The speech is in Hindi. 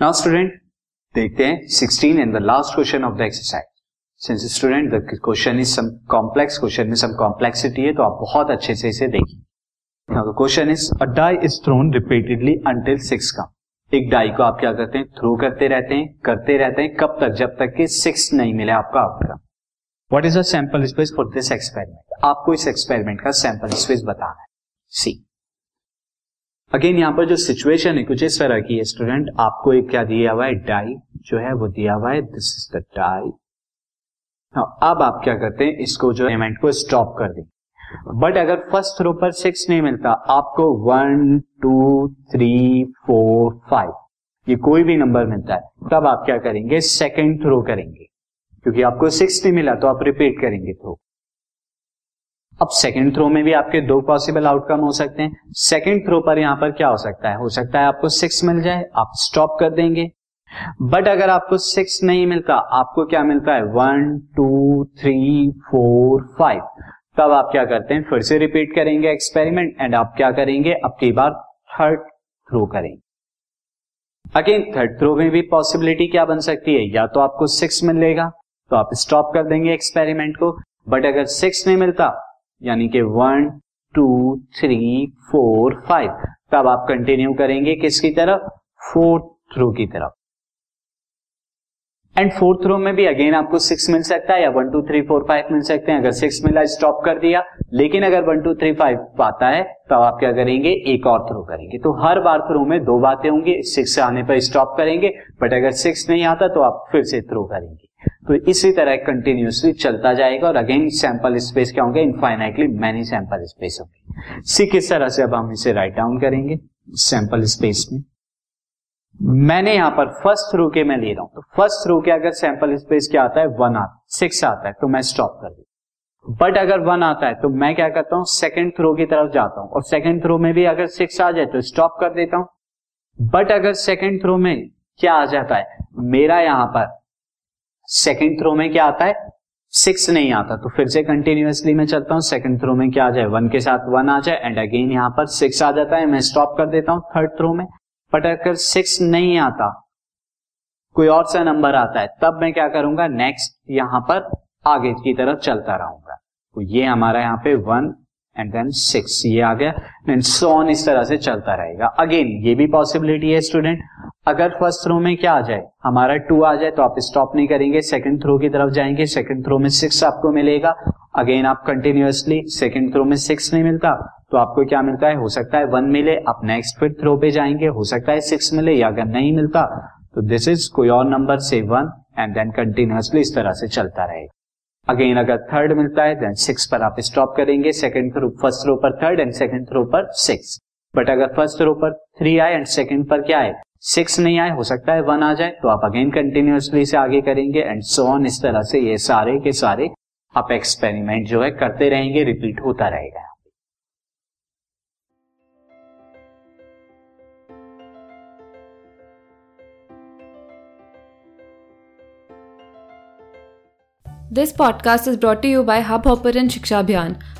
नाउ स्टूडेंट देखते हैं 16 in the last question of the exercise since student the question is some complex question में सम कॉम्प्लेक्सिटी है तो आप बहुत अच्छे से इसे देखिए। Now the question is a die is thrown repeatedly until six come एक डाई को आप क्या करते हैं? थ्रो करते रहते हैं, करते रहते हैं, कब तक? जब तक कि सिक्स नहीं मिले आपका outcome what is a sample space for this experiment आपको इस एक्सपेरिमेंट का सैंपल स्पेस बताना है। सी अगेन यहाँ पर जो सिचुएशन है, कुछ इस तरह की है स्टूडेंट आपको एक क्या दिया हुआ है? डाई जो है वो दिया हुआ है दिस इज़ द डाई अब आप क्या करते हैं? इसको जो एलिमेंट को स्टॉप कर दें। बट अगर फ़र्स्ट थ्रो पर सिक्स नहीं मिलता, आपको one two three four five ये कोई भी नंबर मिलता है, तब आप क्या करेंगे? सेकेंड थ्रो करेंगे। क्योंकि आपको सिक्स नहीं मिला तो आप रिपीट करेंगे थ्रो अब सेकंड थ्रो में भी आपके दो पॉसिबल आउटकम हो सकते हैं। सेकेंड थ्रो पर यहाँ पर क्या हो सकता है? हो सकता है आपको सिक्स मिल जाए, आप स्टॉप कर देंगे। बट अगर आपको सिक्स नहीं मिलता, आपको क्या मिलता है? One two three four five तब आप क्या करते हैं? फिर से रिपीट करेंगे एक्सपेरिमेंट एंड आप क्या करेंगे? अब की बार थर्ड थ्रो करेंगे। अगेन थर्ड थ्रो में भी पॉसिबिलिटी क्या बन सकती है? या तो आपको सिक्स मिलेगा तो आप स्टॉप कर देंगे एक्सपेरिमेंट को। बट अगर सिक्स नहीं मिलता यानी कि one, two, three, four, five. तब आप कंटिन्यू करेंगे किसकी तरफ़? फोर्थ थ्रो की तरफ़। एंड फोर्थ थ्रो में भी अगेन आपको सिक्स मिल सकता है या one two three four five मिल सकते हैं। अगर सिक्स मिला स्टॉप कर दिया। लेकिन अगर वन टू थ्री फाइव पाता है तो आप क्या करेंगे? एक और थ्रो करेंगे। तो हर बार थ्रो में दो बातें होंगी। सिक्स आने पर स्टॉप करेंगे। बट अगर सिक्स नहीं आता तो आप फिर से थ्रो करेंगे। तो इसी तरह कंटिन्यूसली चलता जाएगा और अगेन सैंपल स्पेस क्या होंगे? इनफाइनाइटली मैनी सैंपल स्पेस होंगे। सी किस तरह से अब हम इसे राइट डाउन करेंगे सैंपल स्पेस में? मैंने यहाँ पर फ़र्स्ट थ्रू के मैं ले रहा हूँ। तो फ़र्स्ट थ्रू के अगर सैंपल स्पेस क्या आता है? वन आता सिक्स आता है। तो मैं स्टॉप कर दू। बट अगर वन आता है तो मैं क्या करता हूँ? सेकेंड थ्रो की तरफ़ जाता हूँ। और सेकेंड थ्रो में भी अगर सिक्स आ जाए तो स्टॉप कर देता हूँ। बट अगर सेकेंड थ्रो में क्या आ जाता है? मेरा यहाँ पर सेकेंड थ्रो में क्या आता है? सिक्स नहीं आता। तो फिर से कंटिन्यूसली मैं चलता हूँ। सेकंड थ्रो में क्या आ जाए? वन के साथ वन आ जाए। एंड अगेन यहाँ पर सिक्स आ जाता है। मैं स्टॉप कर देता हूँ थर्ड थ्रो में। बट अगर सिक्स नहीं आता, कोई और सा नंबर आता है, तब मैं क्या करूँगा? नेक्स्ट यहाँ पर आगे की तरफ़ चलता रहूँगा। तो ये हमारा यहाँ पे वन एंड देन सिक्स ये आ गया। सोन इस तरह से चलता रहेगा। अगेन ये भी पॉसिबिलिटी है स्टूडेंट अगर फ़र्स्ट थ्रो में क्या आ जाए? हमारा टू आ जाए तो आप स्टॉप नहीं करेंगे। सेकंड थ्रो की तरफ़ जाएँगे। सेकंड थ्रो में सिक्स आपको मिलेगा। अगेन आप कंटिन्यूसली सेकंड थ्रो में सिक्स नहीं मिलता। तो आपको क्या मिलता है? हो सकता है वन मिले, आप नेक्स्ट फिर थ्रो पे जाएँगे। हो सकता है सिक्स मिले या अगर नहीं मिलता तो दिस इज़ कोई और नंबर से वन एंड देन कंटिन्यूसली इस तरह से चलता रहेगा। अगेन अगर थर्ड मिलता है देन सिक्स पर आप स्टॉप करेंगे। सेकंड थ्रो फ़र्स्ट थ्रो पर थर्ड एंड सेकंड थ्रो पर सिक्स बट अगर फ़र्स्ट थ्रो पर थ्री आए एंड सेकंड पर क्या आए? सिक्स नहीं आए, हो सकता है वन आ जाए तो आप अगेन कंटिन्यूसली से आगे करेंगे एंड सो ऑन इस तरह से ये सारे के सारे आप एक्सपेरिमेंट जो है करते रहेंगे रिपीट होता रहेगा। This podcast is brought you by hub hopper Shiksha Abhiyan